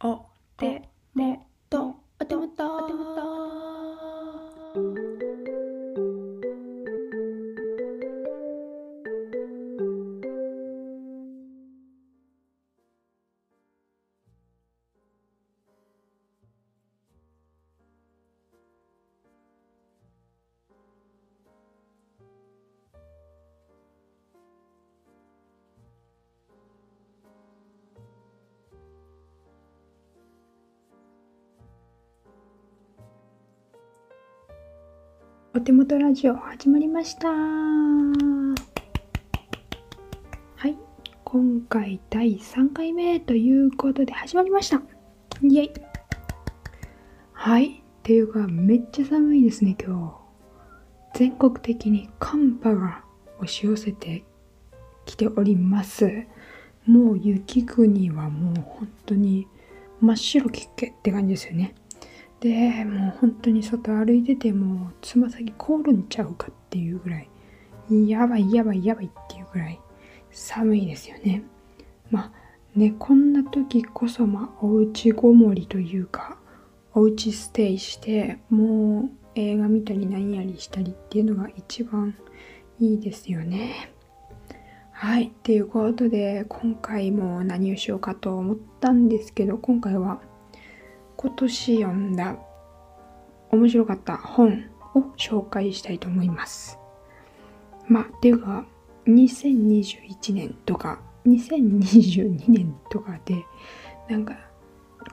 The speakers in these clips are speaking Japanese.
お手も手元ラジオ始まりました。はい。今回第3回目ということで始まりました。イエイ。はい。っていうかめっちゃ寒いですね今日。全国的に寒波が押し寄せてきております。もう雪国はもう本当に真っ白きっけって感じですよね。でもう本当に外歩いててもつま先凍るんちゃうかっていうぐらいやばいやばいやばいっていうぐらい寒いですよねまあねこんな時こそまあおうちごもりというかおうちステイしてもう映画見たり何やりしたりっていうのが一番いいですよねはい。っていうことで、今回も何をしようかと思ったんですけど、今回は今年読んだ面白かった本を紹介したいと思います。まあ、っていうか、2021年とか、2022年とかで、なんか、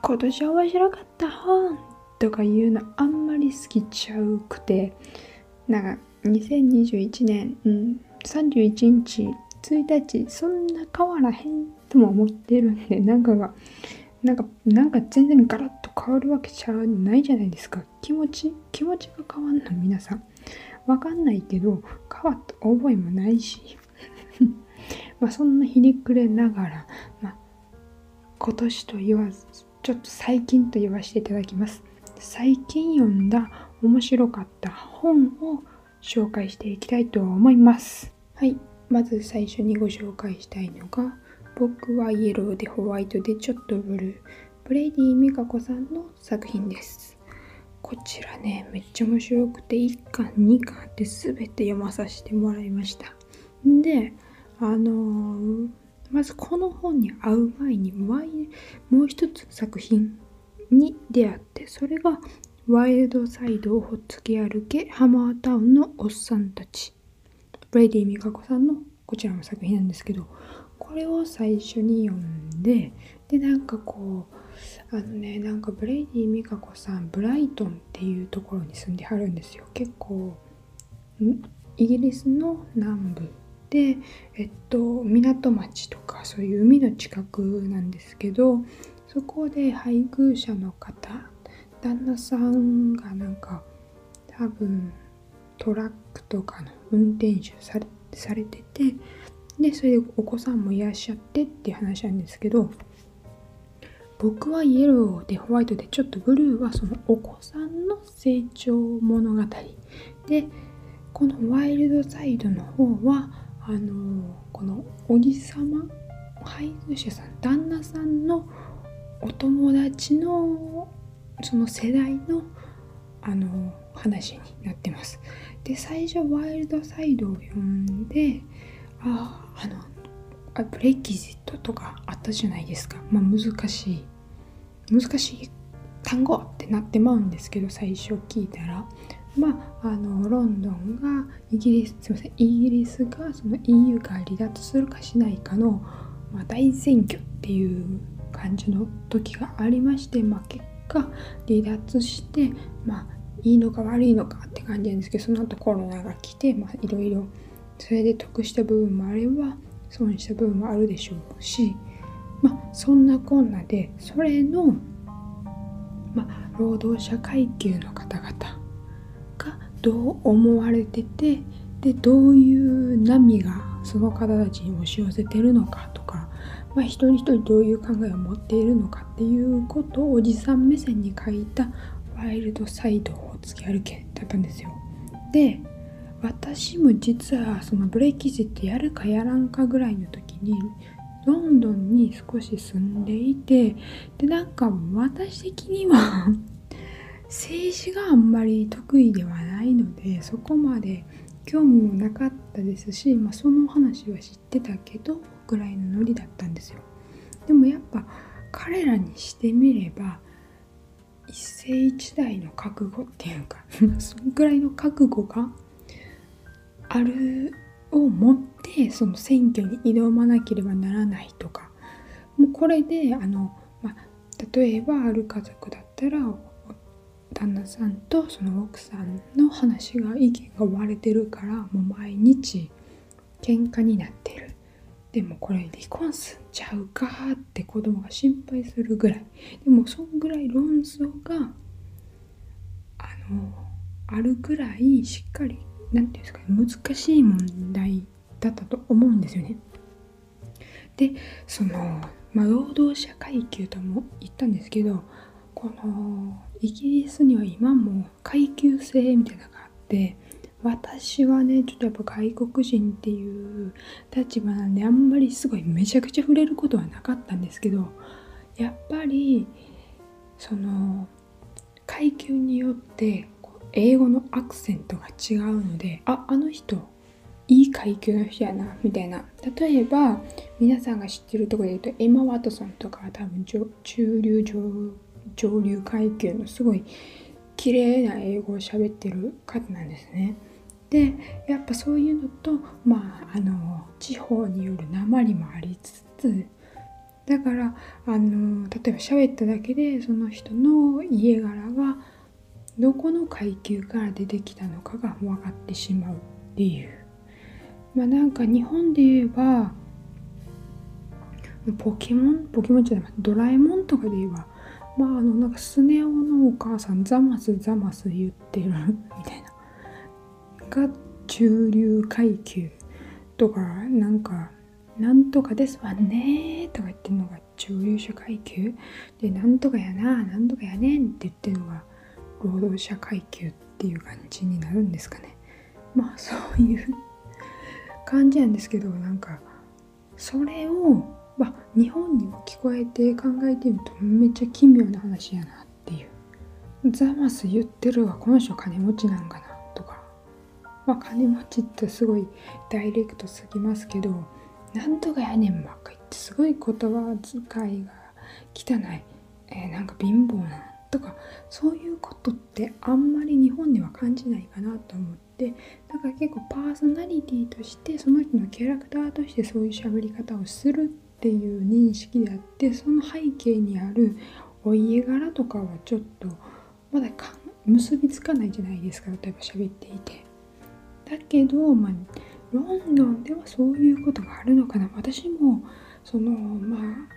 今年面白かった本とかいうのあんまり好きちゃうくて、なんか、2021年、うん、31日、1日、そんな変わらへんとも思ってるんで、なんかが、なんか、なんか全然ガラッと変わるわけじゃないじゃないですか。気持ち、気持ちが変わんの、皆さん。わかんないけど、変わった覚えもないし。まあそんなひねくれながら、まあ、今年と言わず、ちょっと最近と言わせていただきます。最近読んだ面白かった本を紹介していきたいと思います。はい。まず最初にご紹介したいのが、僕はイエローでホワイトでちょっとブルー。ブレイディ・ミカコさんの作品です。こちらね、めっちゃ面白くて、1巻、2巻って全て読まさせてもらいました。で、あのー、まずこの本に会う前に、もう一つ作品に出会って、それがワイルドサイドをほっつき歩けハマータウンのおっさんたち。ブレイディ・ミカコさんのこちらの作品なんですけど、これを最初に読んででなんかこうあのねなんかブレイディ・ミカコさんブライトンっていうところに住んではるんですよ。結構イギリスの南部でえっと港町とかそういう海の近くなんですけどそこで配偶者の方旦那さんがなんか多分トラックとかの運転手されててでそれでお子さんもいらっしゃってっていう話なんですけど僕はイエローでホワイトでちょっとブルーはそのお子さんの成長物語。でこのワイルドサイドの方はあのこのおじさま配偶者さん旦那さんのお友達のその世代のあの話になってます。で最初ワイルドサイドを読んでああのあブレキジットとかあったじゃないですか。まあ難しい。難しい単語ってなってまうんですけど最初聞いたら。まああのロンドンがイギリスすいませんイギリスがその EU から離脱するかしないかの、まあ、大選挙っていう感じの時がありまして、まあ、結果離脱してまあいいのか悪いのかって感じなんですけどその後コロナが来てまあいろいろそれで得した部分もあれば損した部分もあるでしょうしまあそんなこんなでそれの、まあ、労働者階級の方々がどう思われててでどういう波がその方たちに押し寄せてるのかとか、まあ、一人一人どういう考えを持っているのかっていうことをおじさん目線に書いたワイルドサイドを突き歩けだったんですよ。で私も実はそのブレイキジってやるかやらんかぐらいの時にロンドンに少し住んでいてでなんか私的には政治があんまり得意ではないのでそこまで興味もなかったですし、まあ、その話は知ってたけどぐらいのノリだったんですよ。でもやっぱ彼らにしてみれば一世一代の覚悟っていうか そのぐらいの覚悟があるを持ってその選挙に挑まなければならないとか。もうこれであの、まあ、例えばある家族だったら旦那さんとその奥さんの話が意見が割れてるからもう毎日喧嘩になってる。でもこれ離婚すんちゃうかって子供が心配するぐらい。でもそんぐらい論争があのあるぐらいしっかり何て言うんですかね難しい問題だったと思うんですよね。でその、まあ、労働者階級とも言ったんですけどこのイギリスには今も階級制みたいなのがあって私はねちょっとやっぱ外国人っていう立場なんであんまりすごいめちゃくちゃ触れることはなかったんですけどやっぱりその階級によって英語のアクセントが違うのでああの人いい階級の人やなみたいな例えば皆さんが知ってるとこで言うとエマ・ワトソンとかは多分中流上流階級のすごい綺麗な英語を喋ってる方なんですね。でやっぱそういうのとまああの地方による鉛もありつつだからあの例えば喋っただけでその人の家柄がどこの階級から出てきたのかが分かってしまうっていう。まあなんか日本で言えばポケモン？ポケモンじゃないドラえもんとかで言えばまああのなんかスネ夫のお母さんザマスザマス言ってるみたいな。が中流階級とかなんかなんとかですわねとか言ってるのが中流者階級。でなんとかやななんとかやねんって言ってるのが労働者階級っていう感じになるんですかね。まあそういう感じなんですけどなんかそれを、まあ、日本にも聞こえて考えてみるとめっちゃ奇妙な話やなっていう。ザマス言ってるわこの人金持ちなんかなとか。まあ金持ちってすごいダイレクトすぎますけどなんとかやねんばっか言ってすごい言葉遣いが汚い、えー、なんか貧乏なとかそういうことってあんまり日本では感じないかなと思ってだから結構パーソナリティとしてその人のキャラクターとしてそういう喋り方をするっていう認識であってその背景にあるお家柄とかはちょっとまだ結びつかないじゃないですか例えば喋っていて。だけど、まあ、ロンドンではそういうことがあるのかな私もそのまあ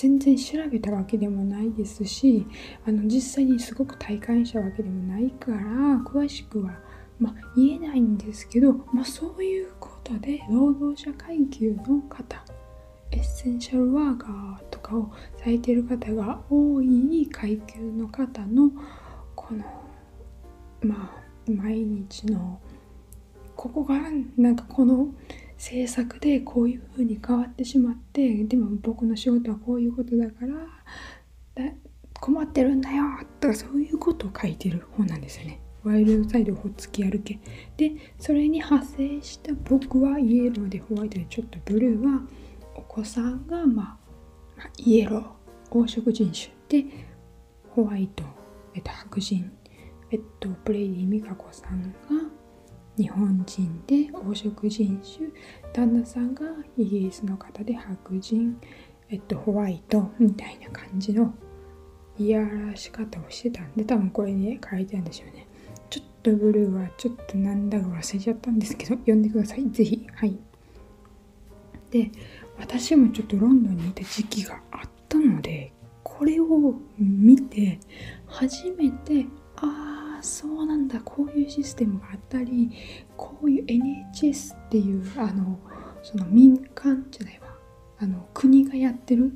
全然調べたわけでもないですしあの実際にすごく体感したわけでもないから詳しくは、ま、言えないんですけど、ま、そういうことで労働者階級の方エッセンシャルワーカーとかをされてる方が多い階級の方のこのまあ毎日のここがなんかこの制作でこういう風に変わってしまってでも僕の仕事はこういうことだから困ってるんだよとかそういうことを書いてる本なんですよね。ワイルドサイドほっつき歩け。で、それに派生した僕はイエローでホワイトでちょっとブルーはお子さんが、まあ、イエロー、黄色人種でホワイト、えっと、白人、えっと、プレイディ・ミカコさんが日本人で黄色人種旦那さんがイギリスの方で白人、えっと、ホワイトみたいな感じのいやらし方をしてたんで多分これに書いてあるんでしょうね。ちょっとブルーはちょっとなんだか忘れちゃったんですけど読んでください。是非はい。で私もちょっとロンドンにいた時期があったのでこれを見て初めてああそうなんだ。こういうシステムがあったりこういう NHS っていうあのその民間じゃないわ。あの国がやってる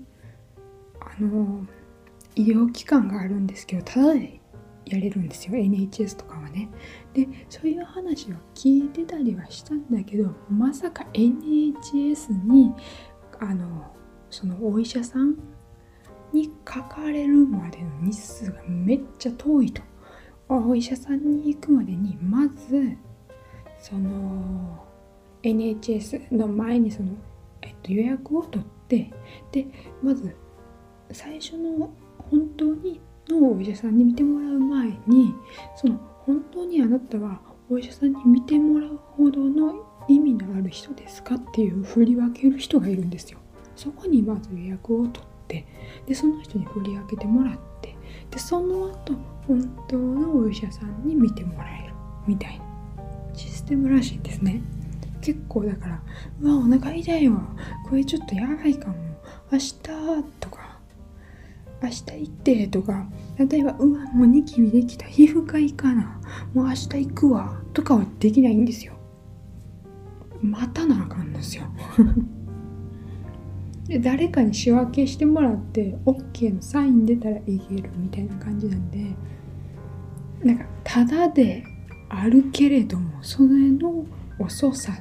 あの医療機関があるんですけどただでやれるんですよ。NHS とかはね。でそういう話を聞いてたりはしたんだけどまさか NHS にあのそのお医者さんにかかれるまでの日数がめっちゃ遠いと。お医者さんに行くまでにまずその NHS の前にその、えっと、予約を取ってでまず最初の本当にのお医者さんに見てもらう前にその本当にあなたはお医者さんに見てもらうほどの意味のある人ですかっていう振り分ける人がいるんですよ。そこにまず予約を取ってでその人に振り分けてもらってでその後本当のお医者さんに見てもらえるみたいなシステムらしいんですね。結構だから「うわお腹痛いわこれちょっとやばいかも明日」とか「明日行って」とか例えば「うわもうニキビできた皮膚科いかなもう明日行くわ」とかはできないんですよ。待たなあかんですよ。で誰かに仕分けしてもらって OK のサイン出たらいけるみたいな感じなんでなんかただであるけれどもそれの遅さ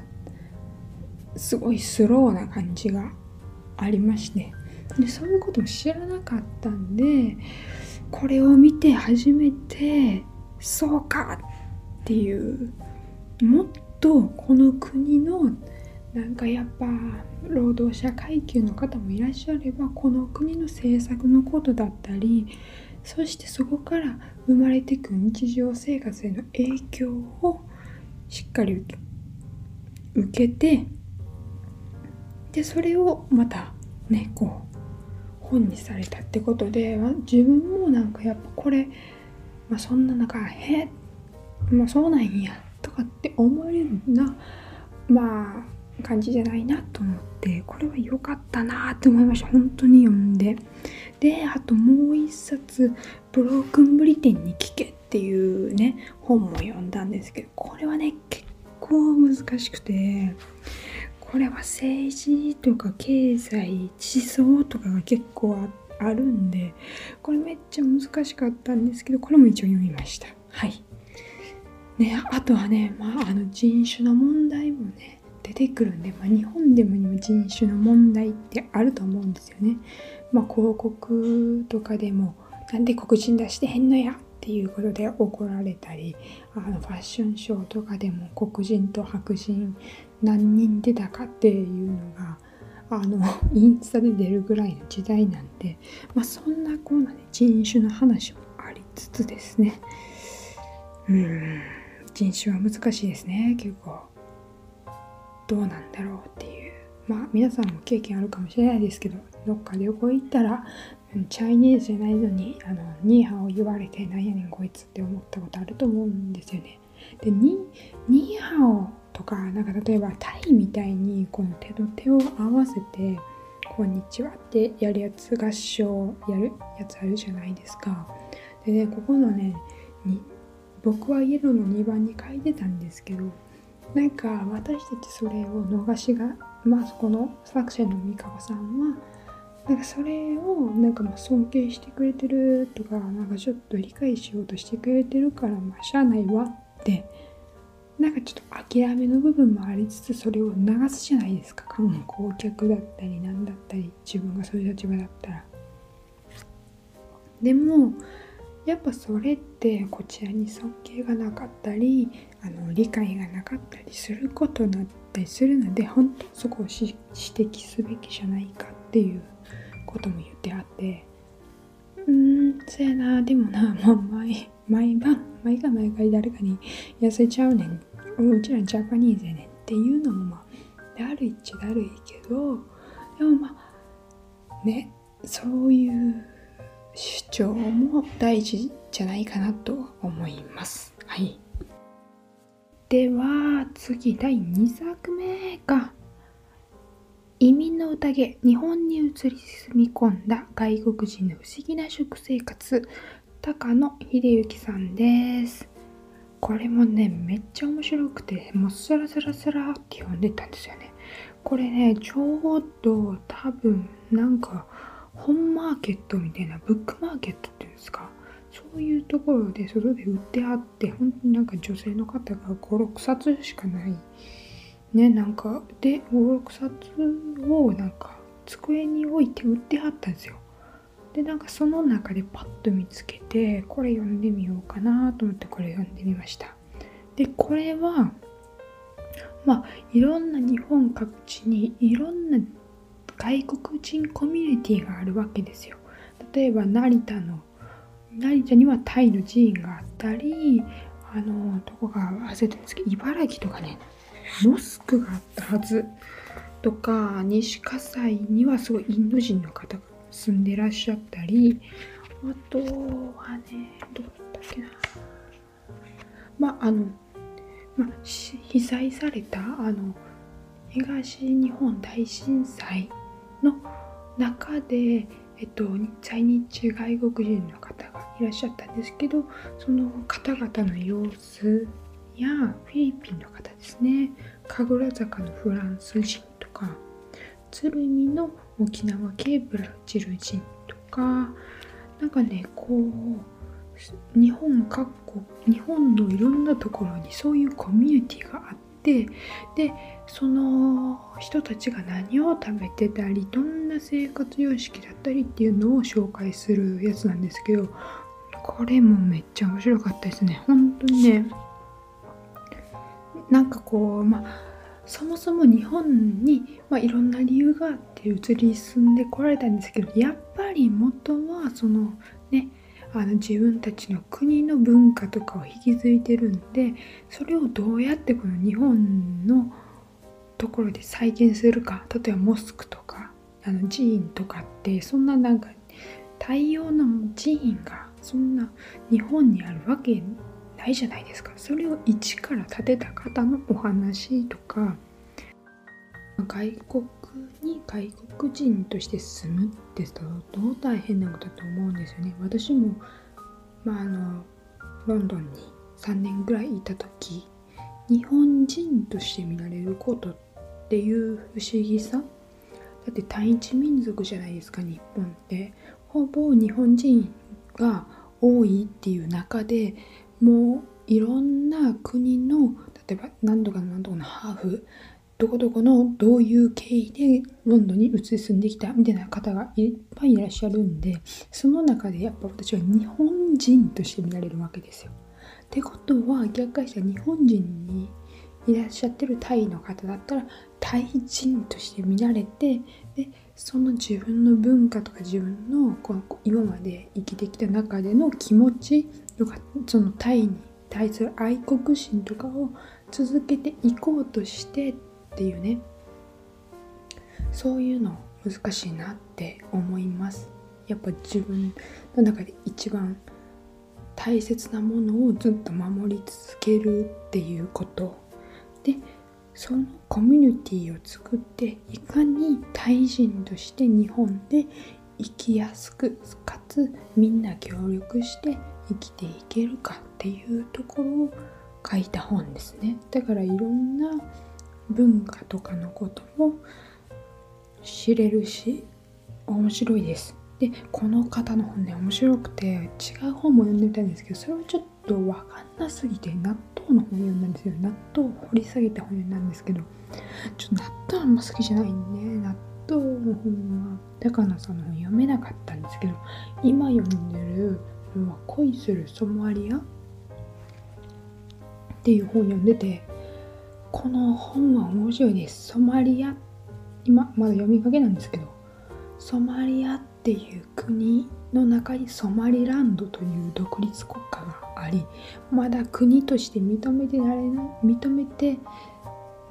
すごいスローな感じがありましてでそういうことも知らなかったんでこれを見て初めてそうかっていうもっとこの国のなんかやっぱ労働者階級の方もいらっしゃればこの国の政策のことだったりそしてそこから生まれてく日常生活への影響をしっかり受けてでそれをまたねこう本にされたってことで自分もなんかやっぱこれ、まあ、そんな中へまあそうなんやとかって思えるようなまあ感じじゃないなと思ってこれは良かったなって思いました。本当に読んで。であともう一冊「ブロークンブリテンに聞け」っていうね本も読んだんですけどこれはね結構難しくてこれは政治とか経済思想とかが結構あるんでこれめっちゃ難しかったんですけどこれも一応読みました。はい。ねあとはねまああの人種の問題もね出てくるんで、まあ、日本でも人種の問題ってあると思うんですよね。まあ、広告とかでもなんで黒人出してへんのやっていうことで怒られたりあのファッションショーとかでも黒人と白人何人出たかっていうのがあの インスタで出るぐらいの時代なんで、まあ、そんなこうなね人種の話もありつつですねうん人種は難しいですね結構。どうなんだろうっていうまあ皆さんも経験あるかもしれないですけどどっか旅行行ったらチャイニーズじゃないのにあのニーハオ言われてなんやねんこいつって思ったことあると思うんですよね。でニニーハオとかなんか例えばタイみたいにこの手と手を合わせて「こんにちは」ってやるやつ合唱やるやつあるじゃないですか。でねここのねに僕はイエローの2番に書いてたんですけどなんか私たちそれを逃しがまあそこの作者の三河さんはなんかそれをなんかま尊敬してくれてるとかなんかちょっと理解しようとしてくれてるからまあしゃあないわってなんかちょっと諦めの部分もありつつそれを流すじゃないですか観光客だったり何だったり自分がそういう立場だったら。でもやっぱそれってこちらに尊敬がなかったりあの理解がなかったりすることだったりするので本当そこを指摘すべきじゃないかっていうことも言ってあってうーんそやな。でもな、まあ、毎毎晩毎回毎回誰かに痩せちゃうねんうちらジャパニーズやねんっていうのもまあだるいっちゃだるいけどでもまあねそういう主張も大事じゃないかなと思います。はい。では次第2作目が移民の宴日本に移り住み込んだ外国人の不思議な食生活高野秀幸さんですこれもねめっちゃ面白くてもうスラスラスラって読んでたんですよねこれねちょうど多分なんか本マーケットみたいなブックマーケットっていうんですか？そういうところで外で売ってあって本当になんか女性の方が56冊しかない。ねなんかで56冊をなんか机に置いて売ってはったんですよ。でなんかその中でパッと見つけてこれ読んでみようかなと思ってこれ読んでみました。でこれはまあいろんな日本各地にいろんな外国人コミュニティがあるわけですよ。例えば成田の成田にはタイの寺院があったりあのどこか忘れてるんですけど茨城とかねモスクがあったはず。とか西葛西にはすごいインド人の方が住んでらっしゃったりあとはねどうだったっけな。まああの、まあ、被災されたあの東日本大震災の中で、えっと、在日外国人の方がいらっしゃったんですけどその方々の様子やフィリピンの方ですね。神楽坂のフランス人とか鶴見の沖縄系ブラジル人とかなんかねこう日本各国日本のいろんなところにそういうコミュニティがあってでその人たちが何を食べてたりどんな生活様式だったりっていうのを紹介するやつなんですけどこれもめっちゃ面白かったですね。本当にね。なんかこうまあそもそも日本に、まあ、いろんな理由があって移り住んでこられたんですけどやっぱり元はそのねあの自分たちの国の文化とかを引き継いでるんでそれをどうやってこの日本のところで再現するか例えばモスクとかあの寺院とかってそんななんか太陽の寺院がそんな日本にあるわけないじゃないですか。それを一から建てた方のお話とか外国に外国人として住むってどう大変なことだと思うんですよね。私もまああのロンドンに3年ぐらいいた時日本人として見られることっていう不思議さ。だって単一民族じゃないですか日本って。ほぼ日本人が多いっていう中でもういろんな国の例えば何とか何とかのハーフどこどこのどういう経緯でロンドンに移り住んできたみたいな方がいっぱいいらっしゃるんでその中でやっぱ私は日本人として見られるわけですよ。ってことは逆かした日本人にいらっしゃってるタイの方だったらタイ人として見られてでその自分の文化とか自分のこの今まで生きてきた中での気持ちとかそのタイに対する愛国心とかを続けていこうとしてっていうね。そういうの難しいなって思います。やっぱ自分の中で一番大切なものをずっと守り続けるっていうこと。でそのコミュニティを作っていかに対人として日本で生きやすくかつみんな協力して生きていけるかっていうところを書いた本ですね。だからいろんな文化とかのことも知れるし面白いです。でこの方の本ね面白くて違う本も読んでみたんですけどそれはちょっと分かんなすぎて納豆の本読んだんですよ。納豆を掘り下げた本読んだんですけどちょっと納豆あんま好きじゃないんで納豆の本は高野さんの本読めなかったんですけど今読んでるの「恋するソマリア」っていう本読んでてこの本は面白いですソマリア。今まだ読みかけなんですけど。ソマリアっていう国の中にソマリランドという独立国家がありまだ国として認めてられない認めて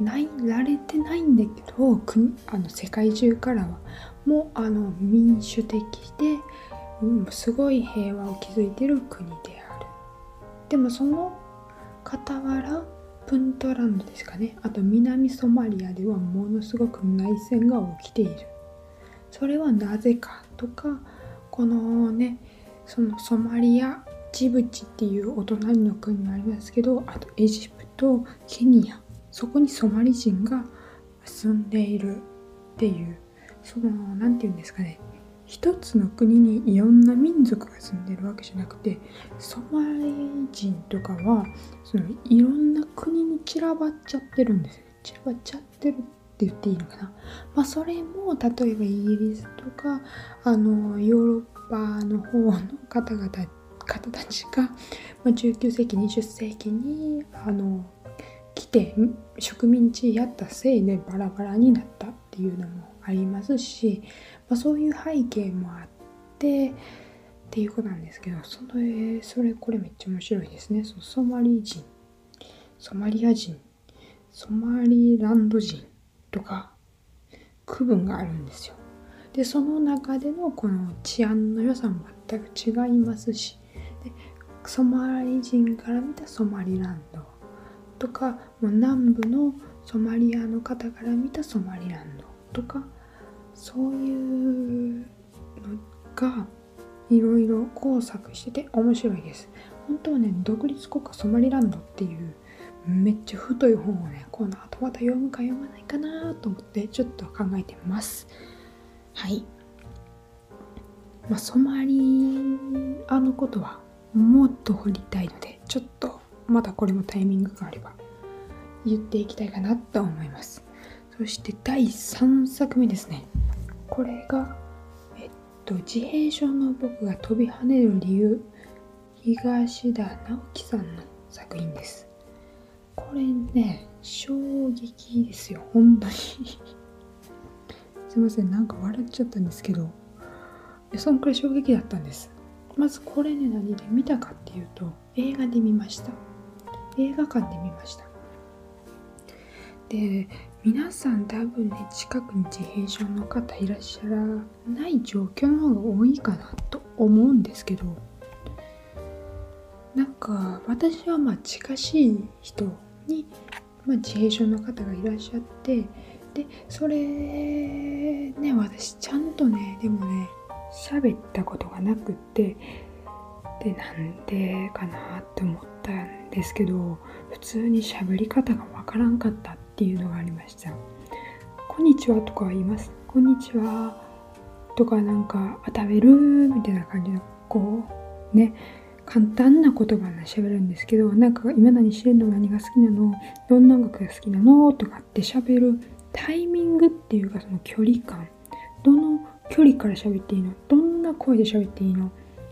ないられてないんだけど国あの世界中からはもうあの民主的で、うん、すごい平和を築いてる国である。でもその傍らプントランドですかね。あと南ソマリアではものすごく内戦が起きている。それはなぜかとかこのねそのソマリアジブチっていうお隣の国がありますけどあとエジプトケニア。そこにソマリ人が住んでいるっていうその何て言うんですかね。一つの国にいろんな民族が住んでるわけじゃなくてソマリ人とかはそのいろんな国に散らばっちゃってるんですよ散らばっちゃってるって言っていいのかな。まあ、それも例えばイギリスとかあのヨーロッパの方の方々方たちが、まあ、19世紀20世紀にあの来て植民地やったせいでバラバラになったっていうのもありますし、まあ、そういう背景もあってっていうことなんですけどそれそれこれめっちゃ面白いですね。そソマリ人ソマリア人ソマリランド人とか区分があるんですよ。でその中でのこの治安の良さも全く違いますしでソマリ人から見たソマリランドとかもう南部のソマリアの方から見たソマリランドとかそういうのがいろいろ交錯してて面白いです。本当はね、独立国家ソマリランドっていうめっちゃ太い本をね、この後また読むか読まないかなと思ってちょっと考えてます。はい。まあ、ソマリアのことはもっと掘りたいので、ちょっとまたこれもタイミングがあれば言っていきたいかなと思います。そして第3作目ですね。これが、えっと、自閉症の僕が飛び跳ねる理由、東田直樹さんの作品です。これね、衝撃ですよ、本当に すいません、なんか笑っちゃったんですけど、そんくらい衝撃だったんです。まずこれね、何で見たかっていうと、映画で見ました。映画館で見ました。で、皆さん多分ね、近くに自閉症の方いらっしゃらない状況の方が多いかなと思うんですけど、なんか私はまあ近しい人に、まあ、自閉症の方がいらっしゃってでそれね私ちゃんとねでもね喋ったことがなくってでなんでかなって思ったんですけど普通に喋り方がわからんかったっていうのがありました「こんにちは」とか言います「こんにちは」とかなんか「あ食べる」みたいな感じのこうね簡単な言葉で喋るんですけど、なんか今何してんの？何が好きなの？どんな音楽が好きなの？とかって喋るタイミングっていうかその距離感。どの距離から喋っていいの？どんな声で喋っていいの？っ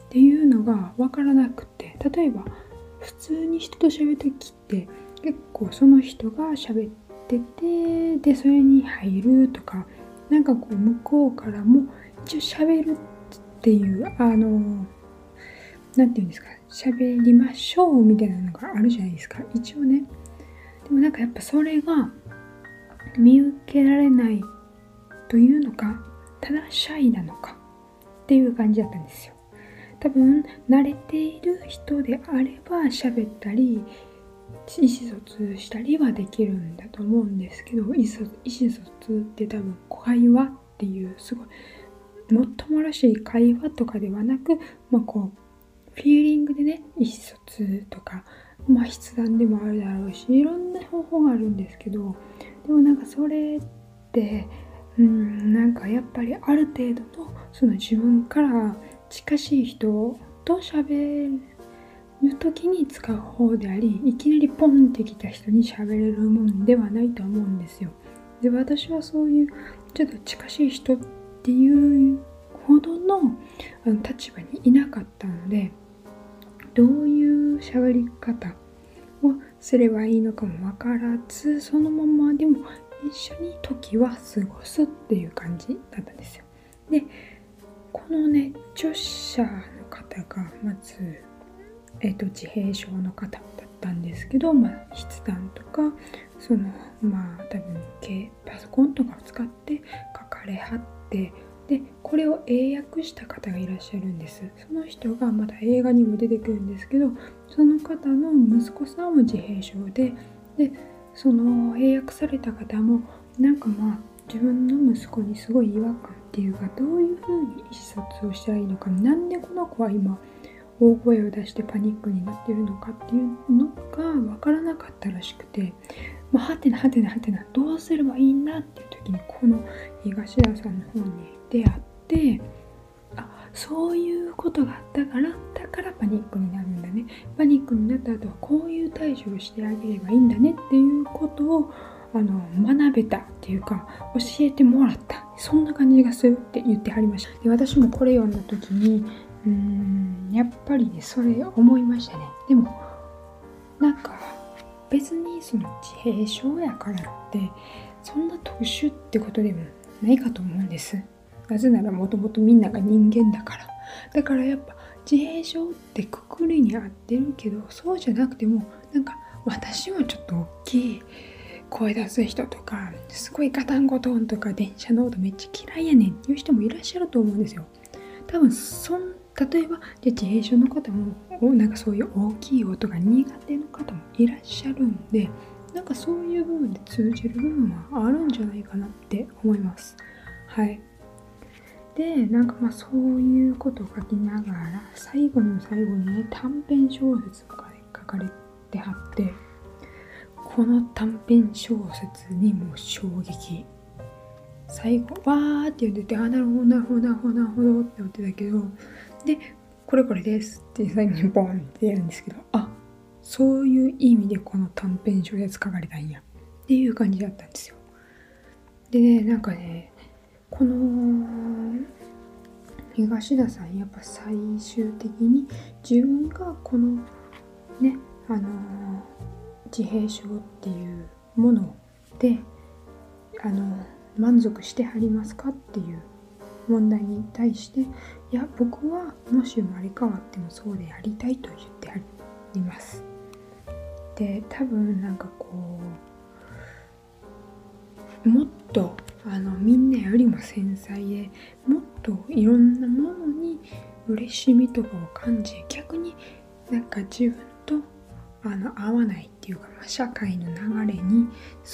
ていうのが分からなくて、例えば普通に人と喋るときって結構その人が喋ってて、で、それに入るとか、なんかこう向こうからも一応喋るっていう、あの、何て言うんですか喋りましょうみたいなのがあるじゃないですか。一応ね。でもなんかやっぱそれが見受けられないというのかただシャイなのかっていう感じだったんですよ。多分慣れている人であれば喋ったり意思疎通したりはできるんだと思うんですけど意思疎通って多分会話っていうすごいもっともらしい会話とかではなく、まあ、こうフィーリングでね意思疎通とかまあ筆談でもあるだろうしいろんな方法があるんですけどでもなんかそれってうんなんかやっぱりある程度のその自分から近しい人と喋る時に使う方でありいきなりポンってきた人に喋れるもんではないと思うんですよ。で私はそういうちょっと近しい人っていうほどのあの立場にいなかったのでどういう喋り方をすればいいのかも分からずそのままでも一緒に時は過ごすっていう感じだったんですよ。でこのね著者の方がまず、えーと、自閉症の方だったんですけど、まあ、筆談とかそのまあ多分パソコンとかを使って書かれはってでこれを英訳した方がいらっしゃるんです。その人がまた映画にも出てくるんですけどその方の息子さんは自閉症ででその英訳された方もなんかまあ自分の息子にすごい違和感っていうかどういうふうに意思疎通をしたらいいのかなんでこの子は今大声を出してパニックになってるのかっていうのが分からなかったらしくて、まあ、はてなはてなはてなどうすればいいんだっていう時にこの東田さんの本に出会ってあそういうことがあったからだからパニックになるんだね。パニックになった後はこういう対処をしてあげればいいんだねっていうことをあの学べたっていうか教えてもらった。そんな感じがするって言ってはりました。で私もこれ読んだ時にうんやっぱりねそれ思いましたね。でもなんか別にその自閉症やからってそんな特殊ってことでもないかと思うんです。なぜならもともとみんなが人間だから。だからやっぱ自閉症ってくくりに合ってるけどそうじゃなくてもなんか私はちょっと大きい声出す人とかすごいガタンゴトンとか電車の音めっちゃ嫌いやねんっていう人もいらっしゃると思うんですよ。多分そん例えば自閉症の方もなんかそういう大きい音が苦手の方もいらっしゃるんでなんかそういう部分で通じる部分はあるんじゃないかなって思います。はい。でなんかまあそういうことを書きながら最後の最後に短編小説とかで書かれてはってこの短編小説にも衝撃。最後わーって言っててあなるほどなるほどなるほどなるほどって思ってたけどでこれこれですって最後にボンってやるんですけどあそういう意味でこの短編小説書かれたんや。っていう感じだったんですよ。でねなんかねこの東田さんやっぱ最終的に自分がこのねあの自閉症っていうものであの満足してはりますかっていう問題に対していや僕はもし生まれ変わってもそうでありたいと言ってあります。で多分なんかこうもっとあのみんなよりも繊細でもっといろんなものに嬉しみとかを感じ逆になんか自分とあの合わないっていうか、まあ、社会の流れに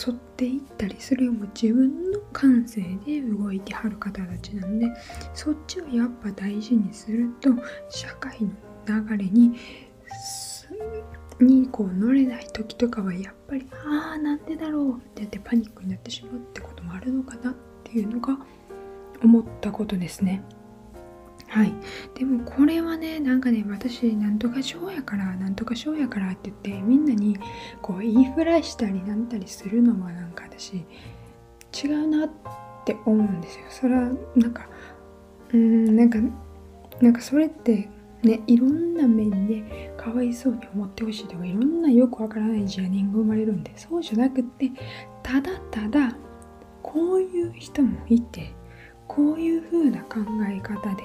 沿っていったりそれをも自分の感性で動いてはる方たちなんでそっちをやっぱ大事にすると社会の流れににこう乗れない時とかはやっぱりああなんでだろうって言ってパニックになってしまうってこともあるのかなっていうのが思ったことですね。はい。でもこれはね、なんかね、私、なんとか症やから、なんとか症やからって言って、みんなにこう言いふらしたりなんたりするのはなんか私、違うなって思うんですよ。それは、なんか、うん、なんか、なんかそれってね、いろんな面でかわいそうに思ってほしいとか、いろんなよくわからないジャニング生まれるんで、そうじゃなくって、ただただ、こういう人もいて、こういう風な考え方で。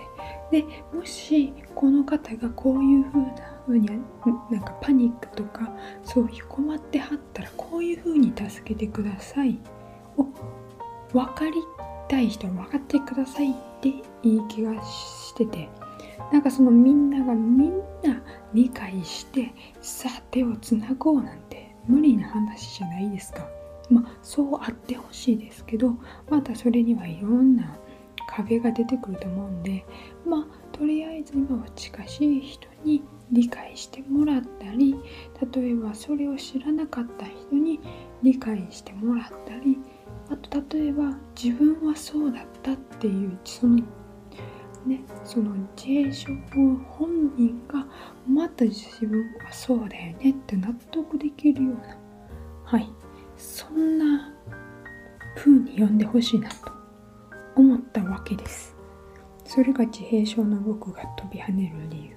でもしこの方がこういう風な風になんかパニックとかそういう困ってはったらこういう風に助けてください。を分かりたい人は分かってくださいっていい気がしてて。なんかそのみんながみんな理解してさあ手をつなごうなんて無理な話じゃないですか。まあそうあってほしいですけどまたそれにはいろんな壁が出てくると思うんでまあとりあえず今は近しい人に理解してもらったり例えばそれを知らなかった人に理解してもらったりあと例えば自分はそうだったっていうそのねその自閉症本人がまた自分はそうだよねって納得できるようなはいそんな風に読んでほしいなと。思ったわけです。それが自閉症の僕が飛び跳ねる理由。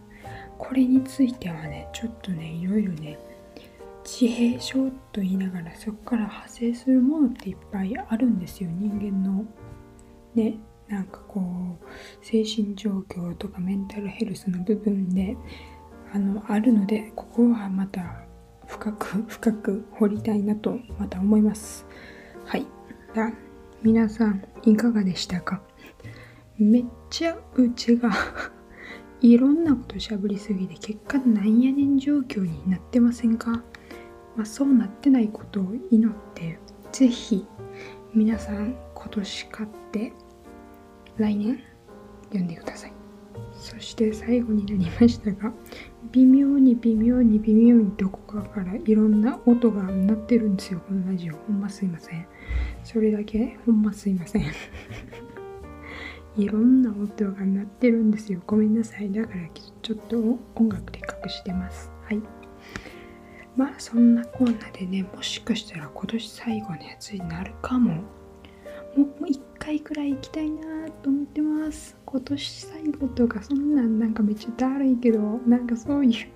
これについてはねちょっとねいろいろね自閉症と言いながらそこから派生するものっていっぱいあるんですよ人間の。ねなんかこう精神状況とかメンタルヘルスの部分であのあるのでここはまた深く深く掘りたいなとまた思います。はい。皆さんいかがでしたか？めっちゃうちが いろんなことしゃぶりすぎて結果なんやねん状況になってませんか、まあ、そうなってないことを祈ってぜひ皆さん今年買って来年読んでください。そして最後になりましたが微妙に微妙に微妙にどこかからいろんな音が鳴ってるんですよこのラジオ。ほんますいません。それだけ？ほんますいません。いろんな音が鳴ってるんですよ。ごめんなさい。だからちょっと音楽で隠してます。はい。まあそんなこんなでねもしかしたら今年最後のやつになるかも。もう一回くらい行きたいなと思ってます。今年最後とかそんなんなんかめっちゃだるいけどなんかそういう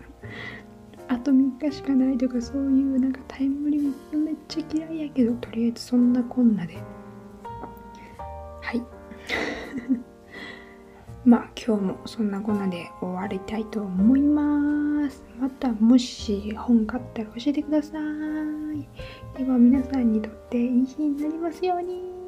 あと3日しかないとかそういうなんかタイムリミットめっちゃ嫌いやけどとりあえずそんなこんなで。はい。まあ今日もそんなこんなで終わりたいと思います。またもし本買ったら教えてください。では皆さんにとっていい日になりますように。